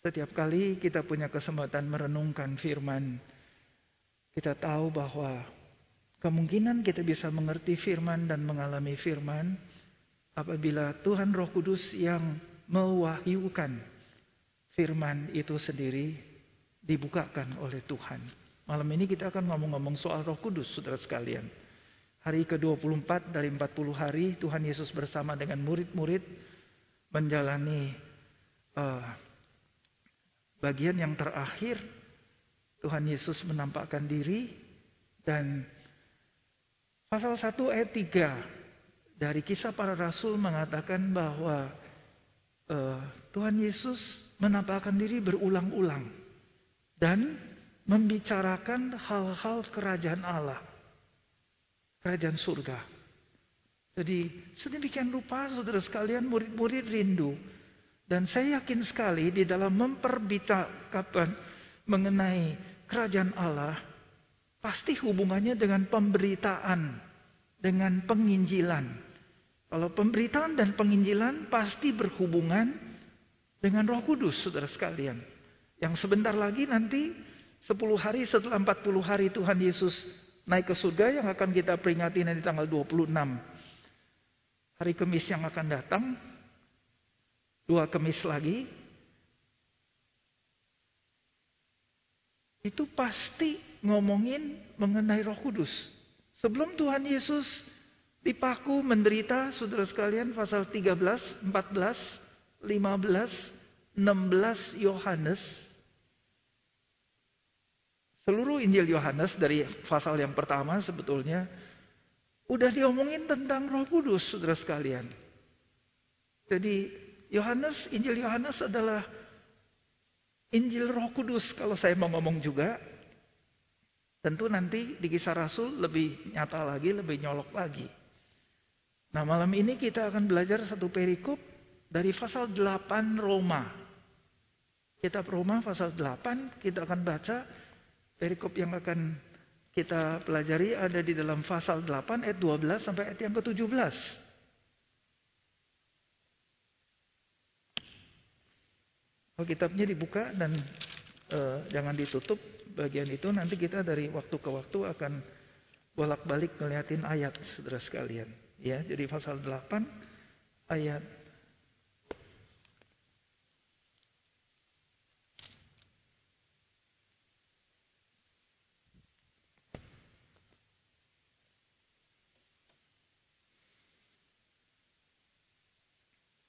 Setiap kali kita punya kesempatan merenungkan firman, kita tahu bahwa kemungkinan kita bisa mengerti firman dan mengalami firman apabila Tuhan Roh Kudus yang mewahyukan firman itu sendiri dibukakan oleh Tuhan. Malam ini kita akan ngomong-ngomong soal Roh Kudus, saudara sekalian. Hari ke-24 dari 40 hari Tuhan Yesus bersama dengan murid-murid menjalani uh, bagian yang terakhir Tuhan Yesus menampakkan diri dan pasal 1 ayat 3 dari kisah para rasul mengatakan bahwa uh, Tuhan Yesus menampakkan diri berulang-ulang dan membicarakan hal-hal kerajaan Allah, kerajaan surga. Jadi sedemikian rupa saudara sekalian murid-murid rindu dan saya yakin sekali di dalam memperbicarakan mengenai kerajaan Allah, pasti hubungannya dengan pemberitaan, dengan penginjilan. Kalau pemberitaan dan penginjilan pasti berhubungan dengan roh kudus, saudara sekalian. Yang sebentar lagi nanti 10 hari setelah 40 hari Tuhan Yesus naik ke surga yang akan kita peringati nanti tanggal 26. Hari Kamis yang akan datang, dua kemis lagi, itu pasti ngomongin mengenai roh kudus. Sebelum Tuhan Yesus dipaku menderita, saudara sekalian, pasal 13, 14, 15, 16 Yohanes. Seluruh Injil Yohanes dari pasal yang pertama sebetulnya udah diomongin tentang Roh Kudus, saudara sekalian. Jadi Yohanes, Injil Yohanes adalah Injil Roh Kudus kalau saya mau ngomong juga. Tentu nanti di kisah Rasul lebih nyata lagi, lebih nyolok lagi. Nah malam ini kita akan belajar satu perikop dari pasal 8 Roma. Kitab Roma pasal 8 kita akan baca perikop yang akan kita pelajari ada di dalam pasal 8 ayat 12 sampai ayat yang ke-17. Oh, kitabnya dibuka dan uh, jangan ditutup bagian itu. Nanti kita dari waktu ke waktu akan bolak-balik ngeliatin ayat, saudara sekalian. Ya, jadi pasal 8 ayat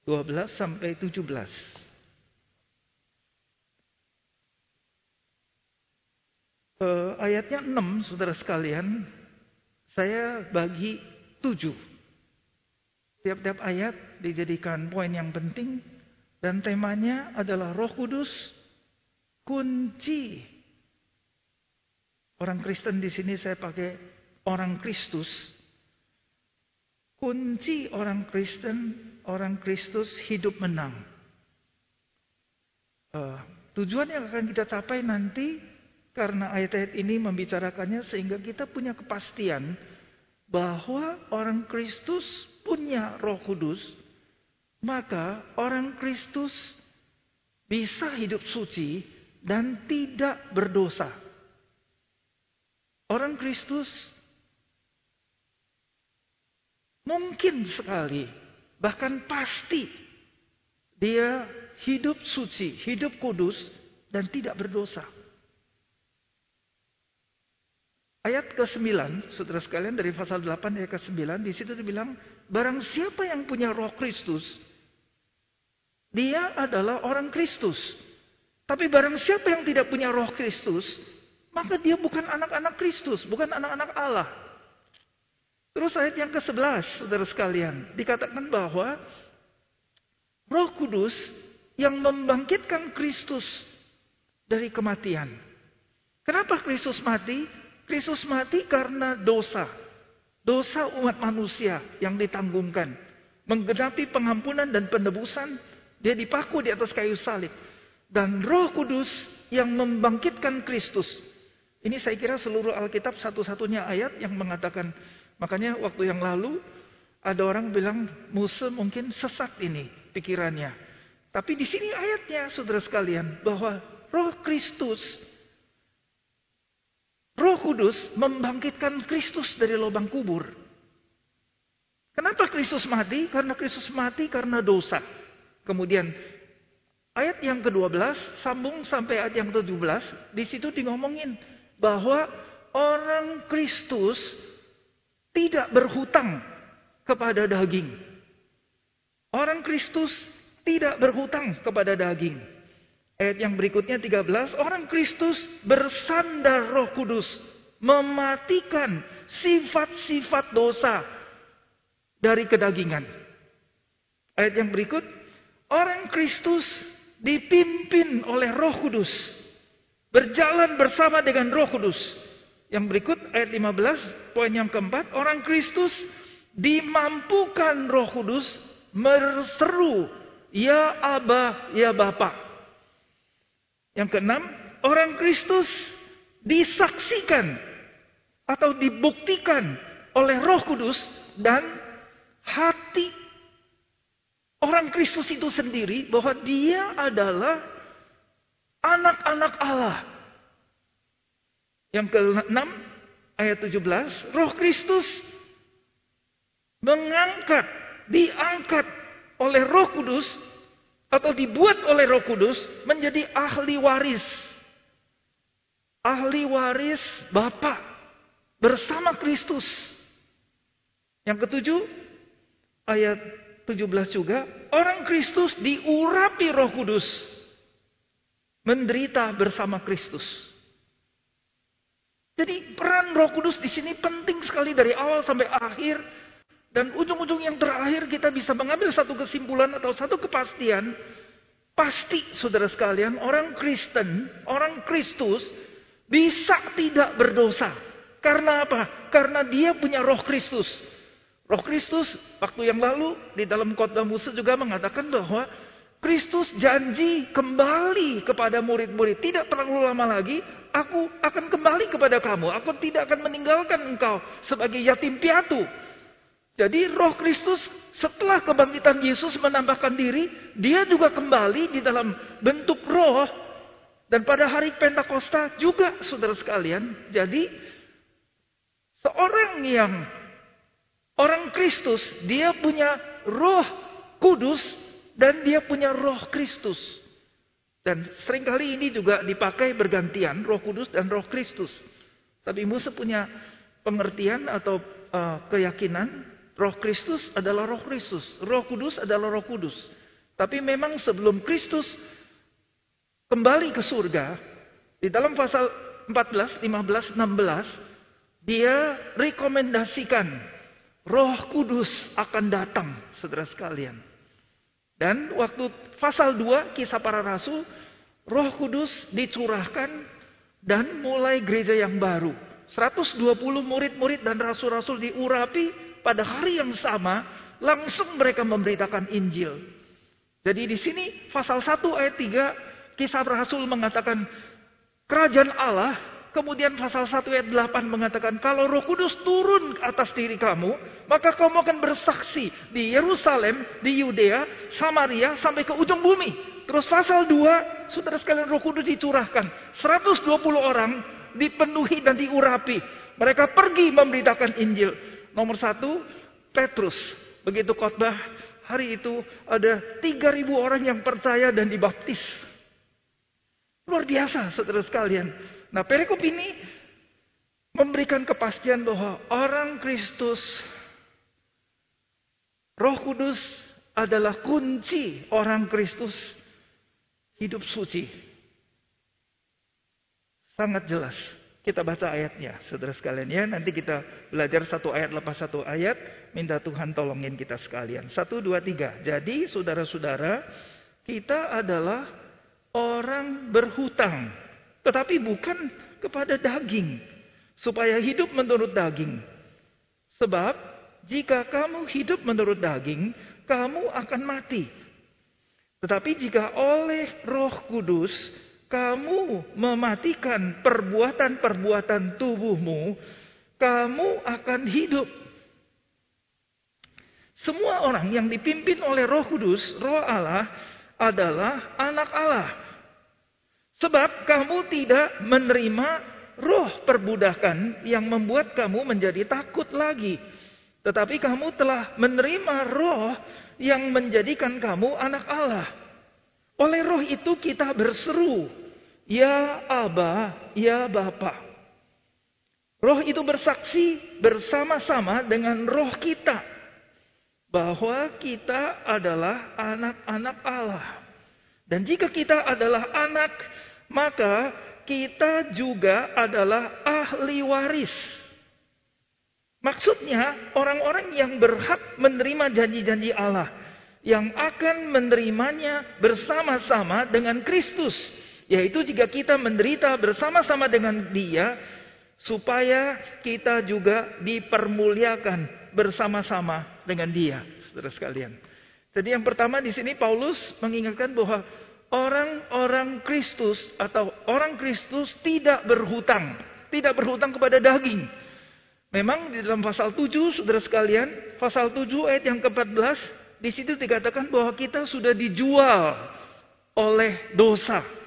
dua belas sampai tujuh belas. Uh, ayatnya 6, saudara sekalian, saya bagi 7. Tiap-tiap ayat dijadikan poin yang penting dan temanya adalah Roh Kudus kunci. Orang Kristen di sini saya pakai orang Kristus. Kunci orang Kristen, orang Kristus hidup menang. Uh, tujuan yang akan kita capai nanti karena ayat-ayat ini membicarakannya sehingga kita punya kepastian bahwa orang Kristus punya Roh Kudus, maka orang Kristus bisa hidup suci dan tidak berdosa. Orang Kristus mungkin sekali, bahkan pasti dia hidup suci, hidup kudus dan tidak berdosa. Ayat ke-9, saudara sekalian dari pasal 8 ayat ke-9, di situ dibilang, barang siapa yang punya roh Kristus, dia adalah orang Kristus. Tapi barang siapa yang tidak punya roh Kristus, maka dia bukan anak-anak Kristus, bukan anak-anak Allah. Terus ayat yang ke-11, saudara sekalian, dikatakan bahwa roh kudus yang membangkitkan Kristus dari kematian. Kenapa Kristus mati? Kristus mati karena dosa. Dosa umat manusia yang ditanggungkan. Menggenapi pengampunan dan penebusan. Dia dipaku di atas kayu salib. Dan roh kudus yang membangkitkan Kristus. Ini saya kira seluruh Alkitab satu-satunya ayat yang mengatakan. Makanya waktu yang lalu ada orang bilang Musa mungkin sesat ini pikirannya. Tapi di sini ayatnya, saudara sekalian, bahwa Roh Kristus, Roh Kudus membangkitkan Kristus dari lubang kubur. Kenapa Kristus mati? Karena Kristus mati karena dosa. Kemudian ayat yang ke-12 sambung sampai ayat yang ke-17, di situ di ngomongin bahwa orang Kristus tidak berhutang kepada daging. Orang Kristus tidak berhutang kepada daging. Ayat yang berikutnya 13, orang Kristus bersandar Roh Kudus, mematikan sifat-sifat dosa dari kedagingan. Ayat yang berikut, orang Kristus dipimpin oleh Roh Kudus, berjalan bersama dengan Roh Kudus. Yang berikut ayat 15, poin yang keempat, orang Kristus dimampukan Roh Kudus berseru Ya Aba, Ya Bapa. Yang keenam, orang Kristus disaksikan atau dibuktikan oleh Roh Kudus dan hati orang Kristus itu sendiri bahwa dia adalah anak-anak Allah. Yang keenam, ayat 17, Roh Kristus mengangkat, diangkat oleh Roh Kudus atau dibuat oleh Roh Kudus menjadi ahli waris. Ahli waris Bapa bersama Kristus. Yang ketujuh, ayat 17 juga, orang Kristus diurapi Roh Kudus. Menderita bersama Kristus. Jadi peran Roh Kudus di sini penting sekali dari awal sampai akhir dan ujung-ujung yang terakhir kita bisa mengambil satu kesimpulan atau satu kepastian. Pasti saudara sekalian orang Kristen, orang Kristus bisa tidak berdosa. Karena apa? Karena dia punya roh Kristus. Roh Kristus waktu yang lalu di dalam kota Musa juga mengatakan bahwa Kristus janji kembali kepada murid-murid. Tidak terlalu lama lagi, aku akan kembali kepada kamu. Aku tidak akan meninggalkan engkau sebagai yatim piatu. Jadi roh Kristus setelah kebangkitan Yesus menambahkan diri, dia juga kembali di dalam bentuk roh. Dan pada hari Pentakosta juga saudara sekalian. Jadi seorang yang orang Kristus, dia punya roh kudus dan dia punya roh Kristus. Dan sering kali ini juga dipakai bergantian, roh kudus dan roh Kristus. Tapi Musa punya pengertian atau uh, keyakinan Roh Kristus adalah Roh Kristus, Roh Kudus adalah Roh Kudus. Tapi memang sebelum Kristus kembali ke surga, di dalam pasal 14, 15, 16, dia rekomendasikan Roh Kudus akan datang, saudara sekalian. Dan waktu pasal 2 kisah para rasul, Roh Kudus dicurahkan dan mulai gereja yang baru. 120 murid-murid dan rasul-rasul diurapi pada hari yang sama langsung mereka memberitakan Injil. Jadi di sini pasal 1 ayat 3 kisah Rasul mengatakan kerajaan Allah, kemudian pasal 1 ayat 8 mengatakan kalau Roh Kudus turun atas diri kamu, maka kamu akan bersaksi di Yerusalem, di Yudea, Samaria sampai ke ujung bumi. Terus pasal 2, saudara sekalian Roh Kudus dicurahkan. 120 orang dipenuhi dan diurapi. Mereka pergi memberitakan Injil. Nomor satu, Petrus. Begitu khotbah, hari itu ada 3.000 orang yang percaya dan dibaptis. Luar biasa, saudara sekalian. Nah, perikop ini memberikan kepastian bahwa orang Kristus, Roh Kudus adalah kunci orang Kristus hidup suci. Sangat jelas. Kita baca ayatnya, saudara sekalian ya. Nanti kita belajar satu ayat lepas satu ayat. Minta Tuhan tolongin kita sekalian. Satu, dua, tiga. Jadi saudara-saudara, kita adalah orang berhutang. Tetapi bukan kepada daging. Supaya hidup menurut daging. Sebab jika kamu hidup menurut daging, kamu akan mati. Tetapi jika oleh roh kudus kamu mematikan perbuatan-perbuatan tubuhmu, kamu akan hidup. Semua orang yang dipimpin oleh Roh Kudus, Roh Allah, adalah anak Allah. Sebab kamu tidak menerima roh perbudakan yang membuat kamu menjadi takut lagi. Tetapi kamu telah menerima roh yang menjadikan kamu anak Allah. Oleh roh itu kita berseru, Ya Aba, Ya Bapa. Roh itu bersaksi bersama-sama dengan roh kita bahwa kita adalah anak-anak Allah. Dan jika kita adalah anak, maka kita juga adalah ahli waris. Maksudnya, orang-orang yang berhak menerima janji-janji Allah, yang akan menerimanya bersama-sama dengan Kristus, yaitu jika kita menderita bersama-sama dengan Dia, supaya kita juga dipermuliakan bersama-sama dengan dia, saudara sekalian. Jadi yang pertama di sini Paulus mengingatkan bahwa orang-orang Kristus atau orang Kristus tidak berhutang, tidak berhutang kepada daging. Memang di dalam pasal 7 Saudara sekalian, pasal 7 ayat yang ke-14 di situ dikatakan bahwa kita sudah dijual oleh dosa.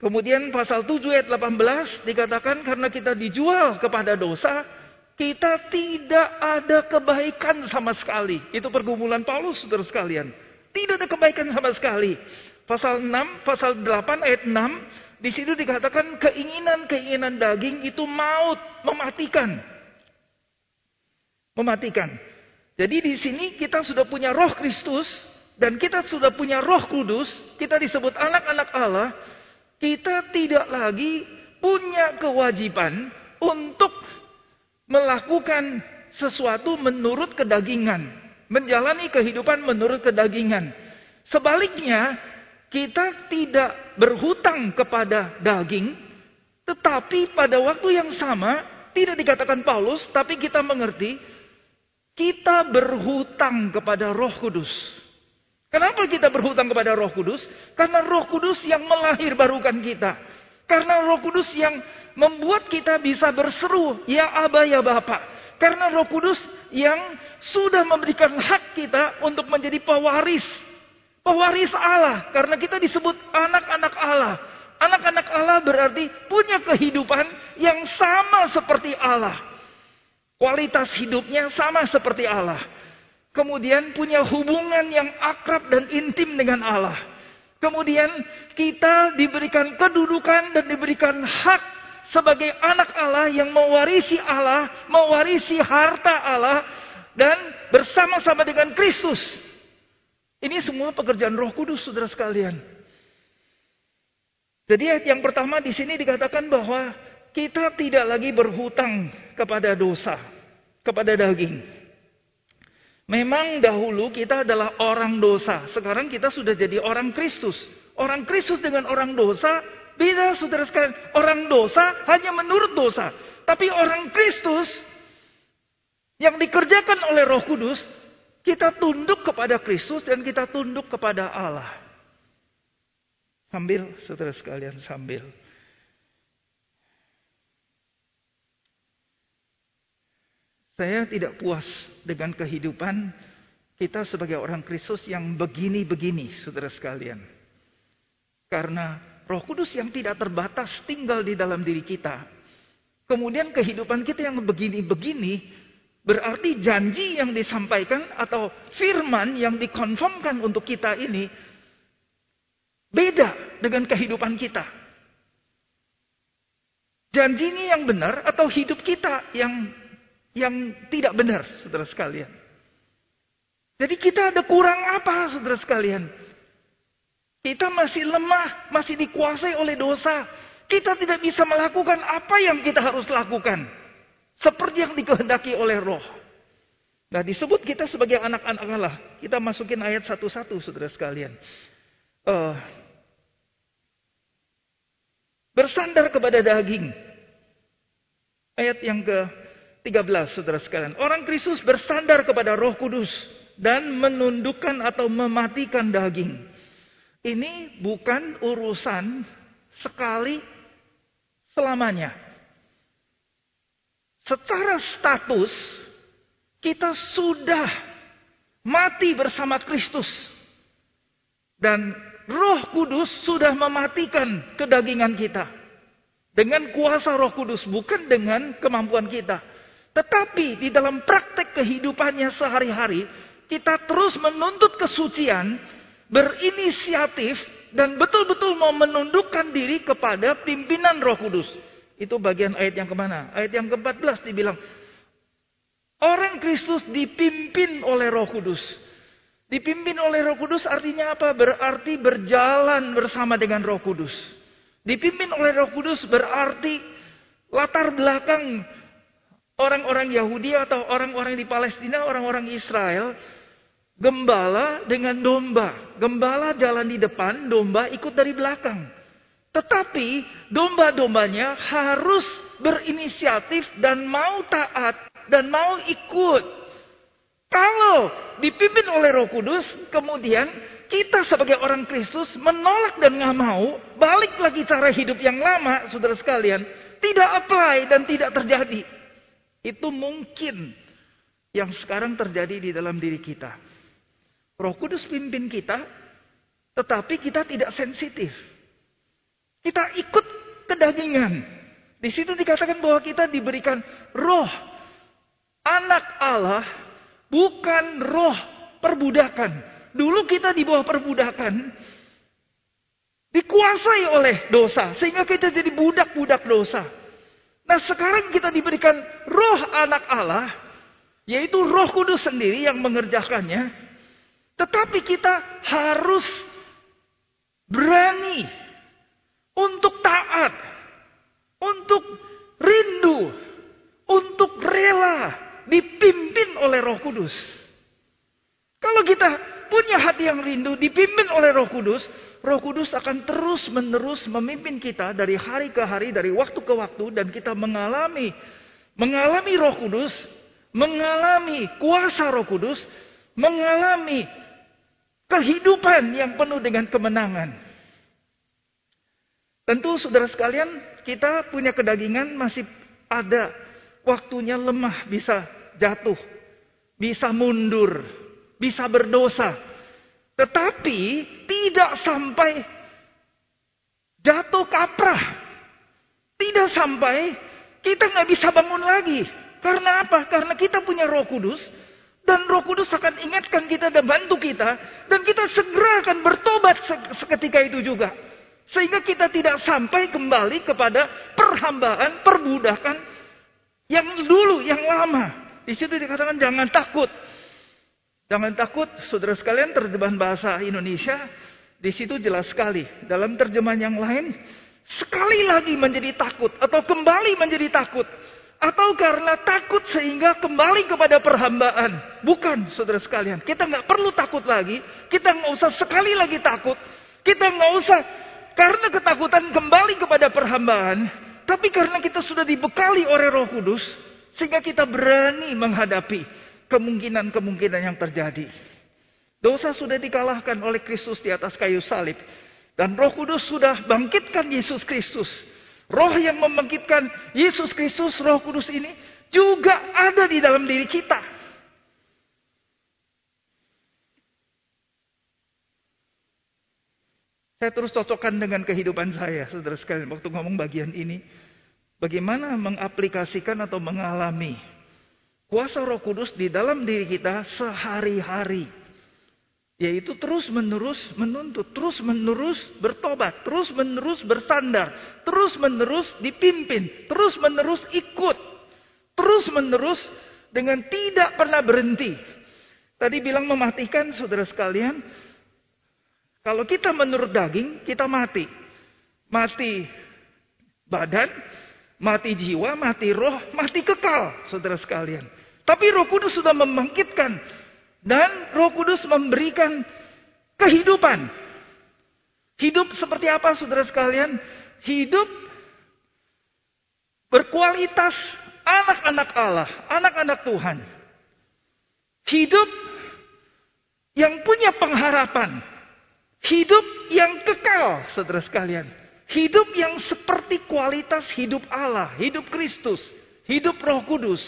Kemudian pasal 7 ayat 18 dikatakan karena kita dijual kepada dosa, kita tidak ada kebaikan sama sekali. Itu pergumulan Paulus, saudara sekalian. Tidak ada kebaikan sama sekali. Pasal 6, pasal 8 ayat 6, di situ dikatakan keinginan-keinginan daging itu maut, mematikan. Mematikan. Jadi di sini kita sudah punya roh Kristus, dan kita sudah punya roh kudus, kita disebut anak-anak Allah, kita tidak lagi punya kewajiban untuk melakukan sesuatu menurut kedagingan, menjalani kehidupan menurut kedagingan. Sebaliknya, kita tidak berhutang kepada daging, tetapi pada waktu yang sama tidak dikatakan Paulus, tapi kita mengerti kita berhutang kepada Roh Kudus. Kenapa kita berhutang kepada Roh Kudus? Karena Roh Kudus yang melahirbarukan kita. Karena Roh Kudus yang membuat kita bisa berseru, ya Aba ya Bapa. Karena Roh Kudus yang sudah memberikan hak kita untuk menjadi pewaris. Pewaris Allah, karena kita disebut anak-anak Allah. Anak-anak Allah berarti punya kehidupan yang sama seperti Allah. Kualitas hidupnya sama seperti Allah. Kemudian punya hubungan yang akrab dan intim dengan Allah. Kemudian kita diberikan kedudukan dan diberikan hak sebagai anak Allah yang mewarisi Allah, mewarisi harta Allah dan bersama-sama dengan Kristus. Ini semua pekerjaan Roh Kudus, Saudara sekalian. Jadi yang pertama di sini dikatakan bahwa kita tidak lagi berhutang kepada dosa, kepada daging. Memang dahulu kita adalah orang dosa, sekarang kita sudah jadi orang Kristus. Orang Kristus dengan orang dosa Beda saudara sekalian. Orang dosa hanya menurut dosa. Tapi orang Kristus yang dikerjakan oleh roh kudus. Kita tunduk kepada Kristus dan kita tunduk kepada Allah. Sambil saudara sekalian sambil. Saya tidak puas dengan kehidupan kita sebagai orang Kristus yang begini-begini, saudara sekalian. Karena Roh Kudus yang tidak terbatas tinggal di dalam diri kita. Kemudian kehidupan kita yang begini-begini berarti janji yang disampaikan atau firman yang dikonfirmkan untuk kita ini beda dengan kehidupan kita. Janji ini yang benar atau hidup kita yang yang tidak benar, saudara sekalian. Jadi kita ada kurang apa, saudara sekalian? Kita masih lemah, masih dikuasai oleh dosa. Kita tidak bisa melakukan apa yang kita harus lakukan. Seperti yang dikehendaki oleh roh. Nah disebut kita sebagai anak-anak Allah. Kita masukin ayat satu-satu saudara sekalian. Uh, bersandar kepada daging. Ayat yang ke-13 saudara sekalian. Orang Kristus bersandar kepada roh kudus. Dan menundukkan atau mematikan daging. Ini bukan urusan sekali selamanya. Secara status, kita sudah mati bersama Kristus. Dan Roh Kudus sudah mematikan kedagingan kita. Dengan kuasa Roh Kudus, bukan dengan kemampuan kita. Tetapi di dalam praktek kehidupannya sehari-hari, kita terus menuntut kesucian, berinisiatif, dan betul-betul mau menundukkan diri kepada pimpinan Roh Kudus. Itu bagian ayat yang ke mana? Ayat yang ke-14 dibilang, orang Kristus dipimpin oleh Roh Kudus. Dipimpin oleh Roh Kudus artinya apa? Berarti berjalan bersama dengan Roh Kudus. Dipimpin oleh Roh Kudus berarti latar belakang orang-orang Yahudi atau orang-orang di Palestina, orang-orang Israel, gembala dengan domba. Gembala jalan di depan, domba ikut dari belakang. Tetapi domba-dombanya harus berinisiatif dan mau taat dan mau ikut. Kalau dipimpin oleh Roh Kudus, kemudian kita sebagai orang Kristus menolak dan nggak mau, balik lagi cara hidup yang lama, saudara sekalian, tidak apply dan tidak terjadi. Itu mungkin yang sekarang terjadi di dalam diri kita. Roh Kudus pimpin kita, tetapi kita tidak sensitif. Kita ikut kedagingan. Di situ dikatakan bahwa kita diberikan roh anak Allah Bukan roh perbudakan. Dulu kita di bawah perbudakan. Dikuasai oleh dosa. Sehingga kita jadi budak-budak dosa. Nah sekarang kita diberikan roh anak Allah. Yaitu roh kudus sendiri yang mengerjakannya. Tetapi kita harus berani. Untuk taat. Untuk rindu. Untuk rela dipimpin oleh Roh Kudus. Kalau kita punya hati yang rindu, dipimpin oleh Roh Kudus, Roh Kudus akan terus-menerus memimpin kita dari hari ke hari, dari waktu ke waktu, dan kita mengalami mengalami Roh Kudus, mengalami kuasa Roh Kudus, mengalami kehidupan yang penuh dengan kemenangan. Tentu saudara sekalian, kita punya kedagingan masih ada waktunya lemah bisa jatuh, bisa mundur, bisa berdosa. Tetapi tidak sampai jatuh kaprah. Tidak sampai kita nggak bisa bangun lagi. Karena apa? Karena kita punya roh kudus. Dan roh kudus akan ingatkan kita dan bantu kita. Dan kita segera akan bertobat seketika itu juga. Sehingga kita tidak sampai kembali kepada perhambaan, perbudakan, yang dulu, yang lama. Di situ dikatakan jangan takut. Jangan takut, saudara sekalian, terjemahan bahasa Indonesia di situ jelas sekali. Dalam terjemahan yang lain, sekali lagi menjadi takut atau kembali menjadi takut. Atau karena takut sehingga kembali kepada perhambaan. Bukan, saudara sekalian. Kita nggak perlu takut lagi. Kita nggak usah sekali lagi takut. Kita nggak usah karena ketakutan kembali kepada perhambaan. Tapi karena kita sudah dibekali oleh Roh Kudus, sehingga kita berani menghadapi kemungkinan-kemungkinan yang terjadi. Dosa sudah dikalahkan oleh Kristus di atas kayu salib. Dan roh kudus sudah bangkitkan Yesus Kristus. Roh yang membangkitkan Yesus Kristus, roh kudus ini juga ada di dalam diri kita. Saya terus cocokkan dengan kehidupan saya, saudara sekalian, waktu ngomong bagian ini. Bagaimana mengaplikasikan atau mengalami kuasa Roh Kudus di dalam diri kita sehari-hari. Yaitu terus-menerus menuntut, terus-menerus bertobat, terus-menerus bersandar, terus-menerus dipimpin, terus-menerus ikut, terus-menerus dengan tidak pernah berhenti. Tadi bilang mematikan saudara sekalian, kalau kita menurut daging, kita mati. Mati badan, Mati jiwa, mati roh, mati kekal, saudara sekalian. Tapi roh kudus sudah membangkitkan. Dan roh kudus memberikan kehidupan. Hidup seperti apa saudara sekalian? Hidup berkualitas anak-anak Allah, anak-anak Tuhan. Hidup yang punya pengharapan. Hidup yang kekal, saudara sekalian. Hidup yang seperti kualitas hidup Allah, hidup Kristus, hidup Roh Kudus.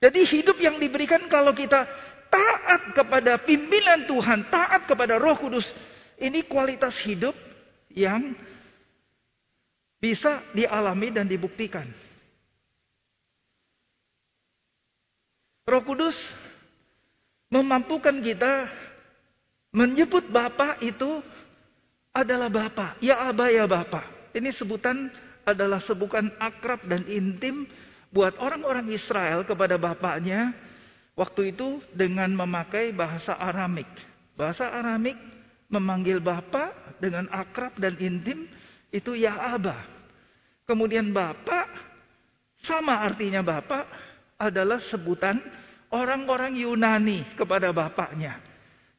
Jadi hidup yang diberikan kalau kita taat kepada pimpinan Tuhan, taat kepada Roh Kudus. Ini kualitas hidup yang bisa dialami dan dibuktikan. Roh Kudus memampukan kita menyebut Bapa itu adalah Bapa. Ya Aba ya Bapa. Ini sebutan adalah sebutan akrab dan intim buat orang-orang Israel kepada bapaknya waktu itu dengan memakai bahasa Aramik. Bahasa Aramik memanggil bapak dengan akrab dan intim itu ya Aba. Kemudian bapak sama artinya bapak adalah sebutan orang-orang Yunani kepada bapaknya.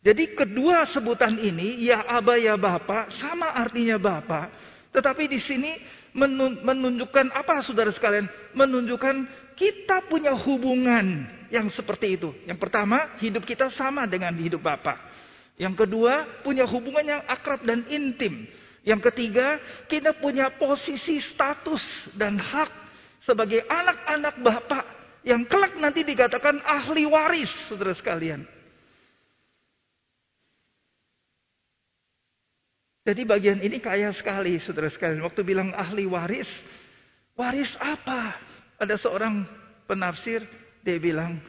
Jadi kedua sebutan ini, ya Aba ya Bapa, sama artinya Bapa. Tetapi di sini menunjukkan apa saudara sekalian? Menunjukkan kita punya hubungan yang seperti itu. Yang pertama, hidup kita sama dengan hidup Bapa. Yang kedua, punya hubungan yang akrab dan intim. Yang ketiga, kita punya posisi status dan hak sebagai anak-anak Bapak yang kelak nanti dikatakan ahli waris, saudara sekalian. Jadi bagian ini kaya sekali saudara sekalian. Waktu bilang ahli waris, waris apa? Ada seorang penafsir, dia bilang,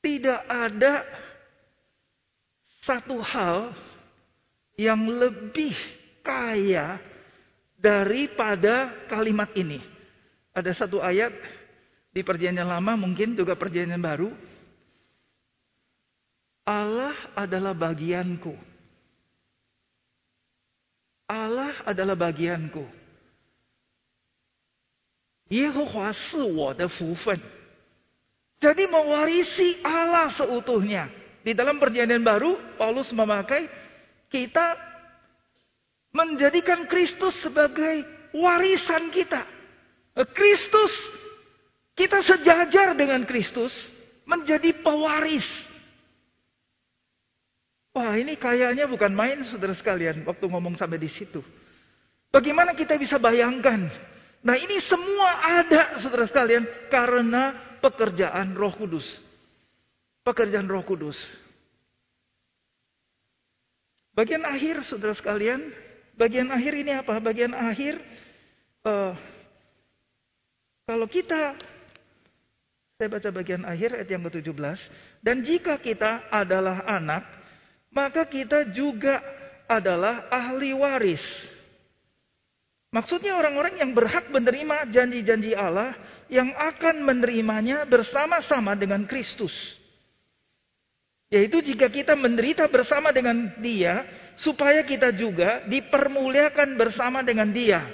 tidak ada satu hal yang lebih kaya daripada kalimat ini. Ada satu ayat di perjanjian lama mungkin juga perjanjian baru Allah adalah bagianku. Allah adalah bagianku. Jadi mewarisi Allah seutuhnya. Di dalam perjanjian baru, Paulus memakai kita menjadikan Kristus sebagai warisan kita. Kristus, kita sejajar dengan Kristus, menjadi pewaris. Wah ini kayaknya bukan main saudara sekalian waktu ngomong sampai di situ. Bagaimana kita bisa bayangkan? Nah ini semua ada saudara sekalian karena pekerjaan roh kudus. Pekerjaan roh kudus. Bagian akhir saudara sekalian. Bagian akhir ini apa? Bagian akhir. Uh, kalau kita saya baca bagian akhir ayat yang ke-17. Dan jika kita adalah anak, maka kita juga adalah ahli waris. Maksudnya orang-orang yang berhak menerima janji-janji Allah yang akan menerimanya bersama-sama dengan Kristus. Yaitu jika kita menderita bersama dengan dia, supaya kita juga dipermuliakan bersama dengan dia.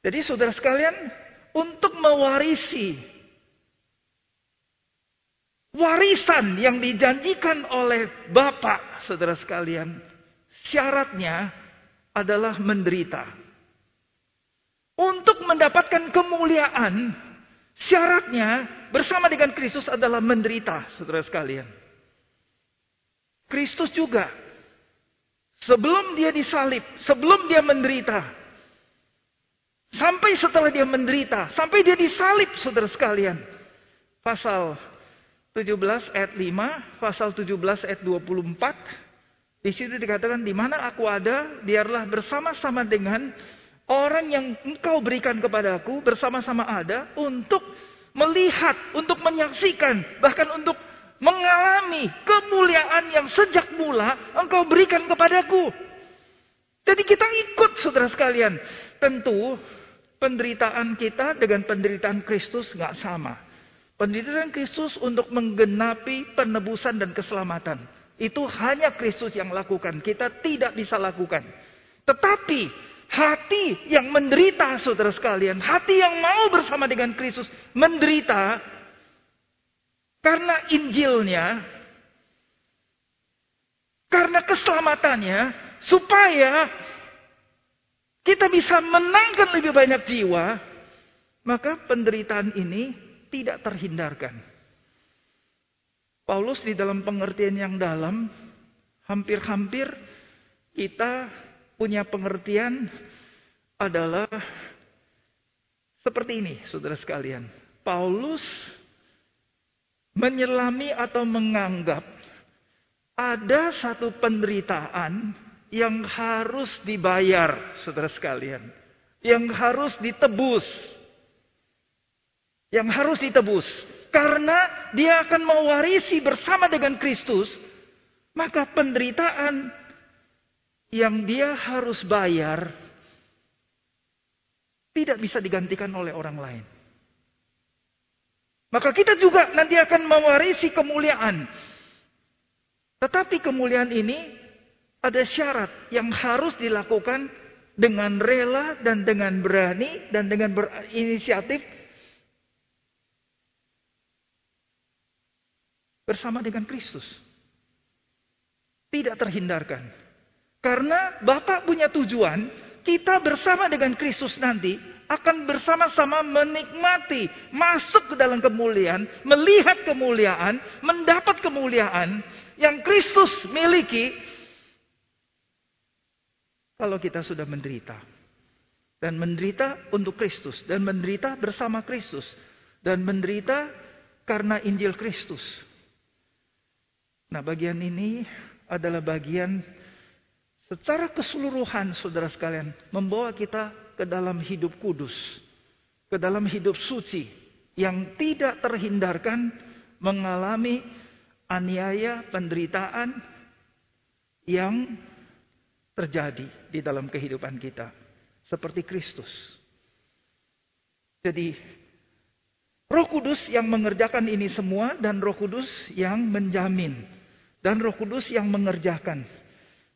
Jadi saudara sekalian, untuk mewarisi warisan yang dijanjikan oleh Bapak saudara sekalian, syaratnya adalah menderita. Untuk mendapatkan kemuliaan, syaratnya bersama dengan Kristus adalah menderita, saudara sekalian. Kristus juga, sebelum dia disalib, sebelum dia menderita, sampai setelah dia menderita, sampai dia disalib, saudara sekalian. Pasal 17 ayat 5, pasal 17 ayat 24. Di situ dikatakan di mana aku ada, biarlah bersama-sama dengan orang yang engkau berikan kepadaku bersama-sama ada untuk melihat, untuk menyaksikan, bahkan untuk mengalami kemuliaan yang sejak mula engkau berikan kepadaku. Jadi kita ikut saudara sekalian. Tentu penderitaan kita dengan penderitaan Kristus nggak sama. Penderitaan Kristus untuk menggenapi penebusan dan keselamatan. Itu hanya Kristus yang lakukan. Kita tidak bisa lakukan. Tetapi hati yang menderita saudara sekalian. Hati yang mau bersama dengan Kristus menderita. Karena Injilnya. Karena keselamatannya. Supaya kita bisa menangkan lebih banyak jiwa. Maka penderitaan ini tidak terhindarkan. Paulus di dalam pengertian yang dalam, hampir-hampir kita punya pengertian adalah seperti ini, saudara sekalian. Paulus menyelami atau menganggap ada satu penderitaan yang harus dibayar, saudara sekalian. Yang harus ditebus. Yang harus ditebus. Karena dia akan mewarisi bersama dengan Kristus. Maka penderitaan yang dia harus bayar tidak bisa digantikan oleh orang lain. Maka kita juga nanti akan mewarisi kemuliaan. Tetapi kemuliaan ini ada syarat yang harus dilakukan dengan rela dan dengan berani dan dengan berinisiatif bersama dengan Kristus. Tidak terhindarkan. Karena Bapak punya tujuan, kita bersama dengan Kristus nanti akan bersama-sama menikmati, masuk ke dalam kemuliaan, melihat kemuliaan, mendapat kemuliaan yang Kristus miliki kalau kita sudah menderita. Dan menderita untuk Kristus. Dan menderita bersama Kristus. Dan menderita karena Injil Kristus. Nah bagian ini adalah bagian secara keseluruhan saudara sekalian. Membawa kita ke dalam hidup kudus, ke dalam hidup suci yang tidak terhindarkan mengalami aniaya, penderitaan yang terjadi di dalam kehidupan kita seperti Kristus. Jadi Roh Kudus yang mengerjakan ini semua dan Roh Kudus yang menjamin dan Roh Kudus yang mengerjakan.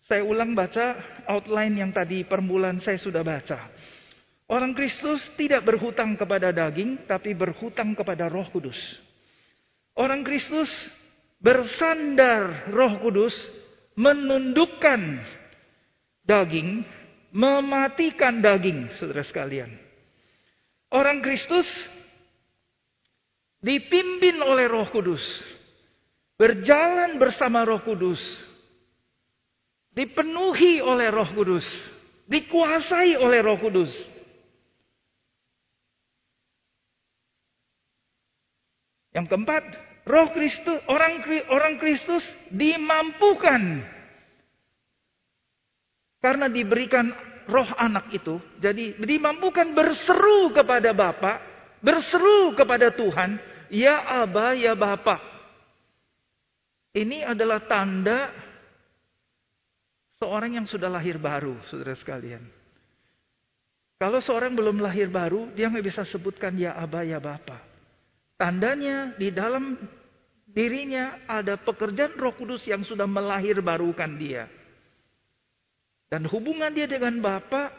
Saya ulang baca outline yang tadi permulaan saya sudah baca. Orang Kristus tidak berhutang kepada daging, tapi berhutang kepada Roh Kudus. Orang Kristus bersandar Roh Kudus, menundukkan daging, mematikan daging, saudara sekalian. Orang Kristus dipimpin oleh Roh Kudus, berjalan bersama Roh Kudus, dipenuhi oleh Roh Kudus, dikuasai oleh Roh Kudus. Yang keempat, roh Kristus, orang orang Kristus dimampukan karena diberikan roh anak itu, jadi dimampukan berseru kepada Bapa, berseru kepada Tuhan, ya Aba, ya Bapa. Ini adalah tanda seorang yang sudah lahir baru, saudara sekalian. Kalau seorang belum lahir baru, dia nggak bisa sebutkan ya Aba, ya Bapa. Tandanya di dalam dirinya ada pekerjaan Roh Kudus yang sudah melahir barukan dia. Dan hubungan dia dengan Bapak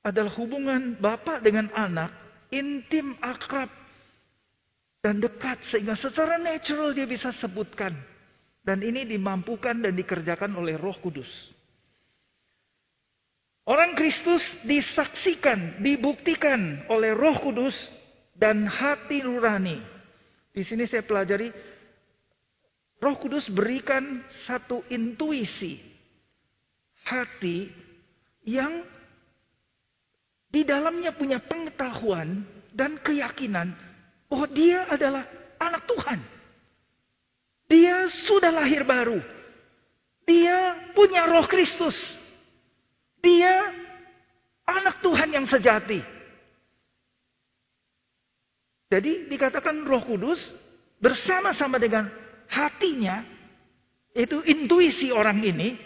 adalah hubungan Bapak dengan anak intim, akrab, dan dekat sehingga secara natural dia bisa sebutkan. Dan ini dimampukan dan dikerjakan oleh Roh Kudus. Orang Kristus disaksikan, dibuktikan oleh Roh Kudus dan hati nurani. Di sini saya pelajari Roh Kudus berikan satu intuisi hati yang di dalamnya punya pengetahuan dan keyakinan bahwa dia adalah anak Tuhan. Dia sudah lahir baru. Dia punya roh Kristus. Dia anak Tuhan yang sejati. Jadi dikatakan Roh Kudus bersama-sama dengan hatinya itu intuisi orang ini,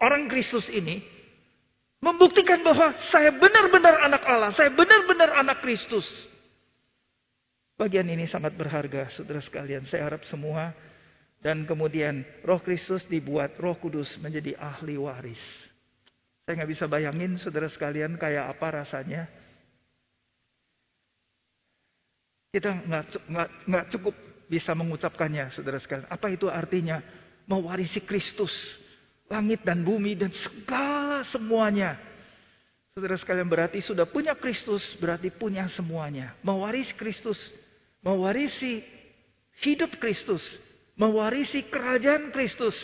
orang Kristus ini membuktikan bahwa saya benar-benar anak Allah, saya benar-benar anak Kristus. Bagian ini sangat berharga, saudara sekalian. Saya harap semua dan kemudian Roh Kristus dibuat Roh Kudus menjadi ahli waris. Saya nggak bisa bayangin, saudara sekalian, kayak apa rasanya kita nggak cukup bisa mengucapkannya, saudara sekalian. Apa itu artinya? Mewarisi Kristus, langit dan bumi dan segala semuanya. Saudara sekalian berarti sudah punya Kristus, berarti punya semuanya. Mewarisi Kristus, mewarisi hidup Kristus, mewarisi kerajaan Kristus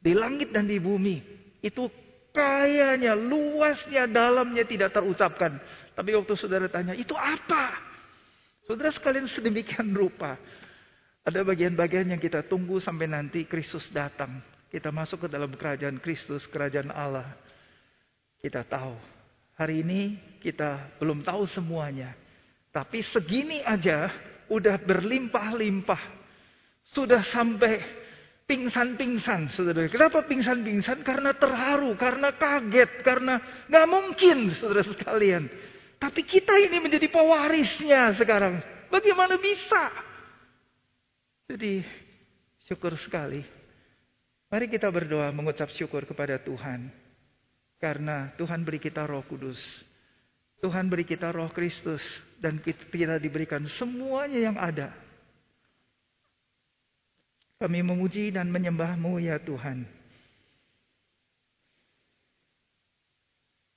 di langit dan di bumi. Itu kayanya, luasnya, dalamnya tidak terucapkan. Tapi waktu saudara tanya, itu apa? Saudara sekalian sedemikian rupa. Ada bagian-bagian yang kita tunggu sampai nanti Kristus datang. Kita masuk ke dalam kerajaan Kristus, kerajaan Allah. Kita tahu. Hari ini kita belum tahu semuanya. Tapi segini aja udah berlimpah-limpah. Sudah sampai pingsan-pingsan, saudara. Kenapa pingsan-pingsan? Karena terharu, karena kaget, karena nggak mungkin, saudara sekalian. Tapi kita ini menjadi pewarisnya sekarang. Bagaimana bisa? Jadi syukur sekali. Mari kita berdoa mengucap syukur kepada Tuhan. Karena Tuhan beri kita roh kudus. Tuhan beri kita roh Kristus. Dan kita diberikan semuanya yang ada. Kami memuji dan menyembahmu ya Tuhan.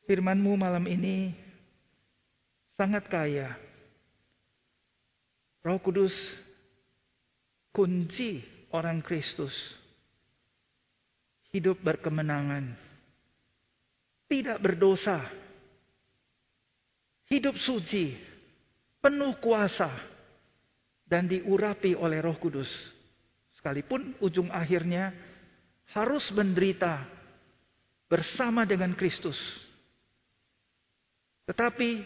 Firmanmu malam ini sangat kaya. Roh Kudus kunci orang Kristus. Hidup berkemenangan. Tidak berdosa. Hidup suci. Penuh kuasa. Dan diurapi oleh roh kudus. Sekalipun ujung akhirnya harus menderita bersama dengan Kristus. Tetapi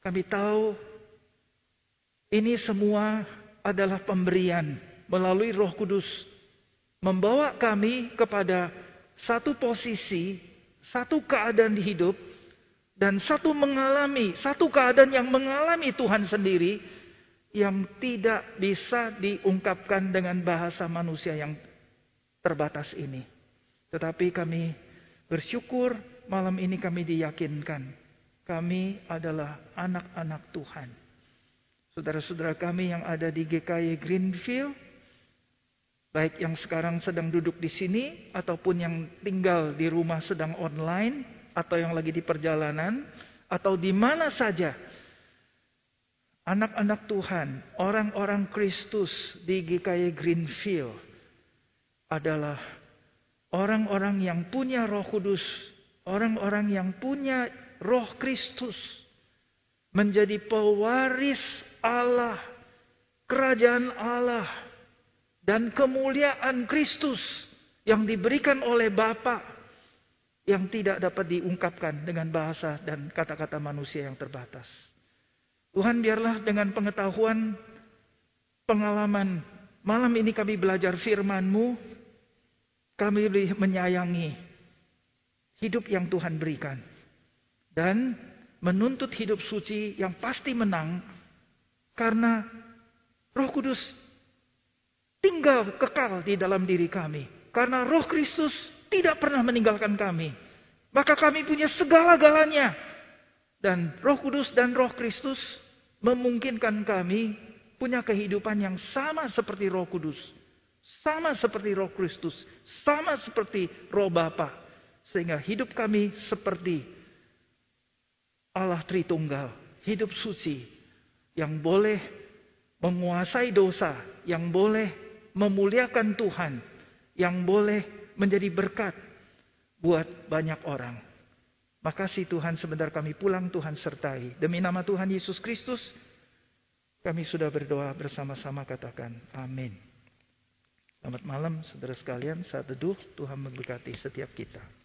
kami tahu ini semua adalah pemberian melalui Roh Kudus membawa kami kepada satu posisi, satu keadaan di hidup dan satu mengalami satu keadaan yang mengalami Tuhan sendiri yang tidak bisa diungkapkan dengan bahasa manusia yang terbatas ini. Tetapi kami bersyukur malam ini kami diyakinkan kami adalah anak-anak Tuhan. Saudara-saudara kami yang ada di GKI Greenfield, baik yang sekarang sedang duduk di sini ataupun yang tinggal di rumah sedang online atau yang lagi di perjalanan atau di mana saja. Anak-anak Tuhan, orang-orang Kristus di GKI Greenfield adalah orang-orang yang punya Roh Kudus, orang-orang yang punya Roh Kristus menjadi pewaris Allah, kerajaan Allah, dan kemuliaan Kristus yang diberikan oleh Bapa yang tidak dapat diungkapkan dengan bahasa dan kata-kata manusia yang terbatas. Tuhan biarlah dengan pengetahuan, pengalaman, malam ini kami belajar firman-Mu, kami menyayangi hidup yang Tuhan berikan. Dan menuntut hidup suci yang pasti menang karena Roh Kudus tinggal kekal di dalam diri kami. Karena Roh Kristus tidak pernah meninggalkan kami. Maka kami punya segala-galanya. Dan Roh Kudus dan Roh Kristus memungkinkan kami punya kehidupan yang sama seperti Roh Kudus. Sama seperti Roh Kristus. Sama seperti Roh Bapa. Sehingga hidup kami seperti Allah Tritunggal. Hidup suci yang boleh menguasai dosa, yang boleh memuliakan Tuhan, yang boleh menjadi berkat buat banyak orang. Makasih Tuhan sebentar kami pulang Tuhan sertai. Demi nama Tuhan Yesus Kristus kami sudah berdoa bersama-sama katakan amin. Selamat malam saudara sekalian saat teduh Tuhan memberkati setiap kita.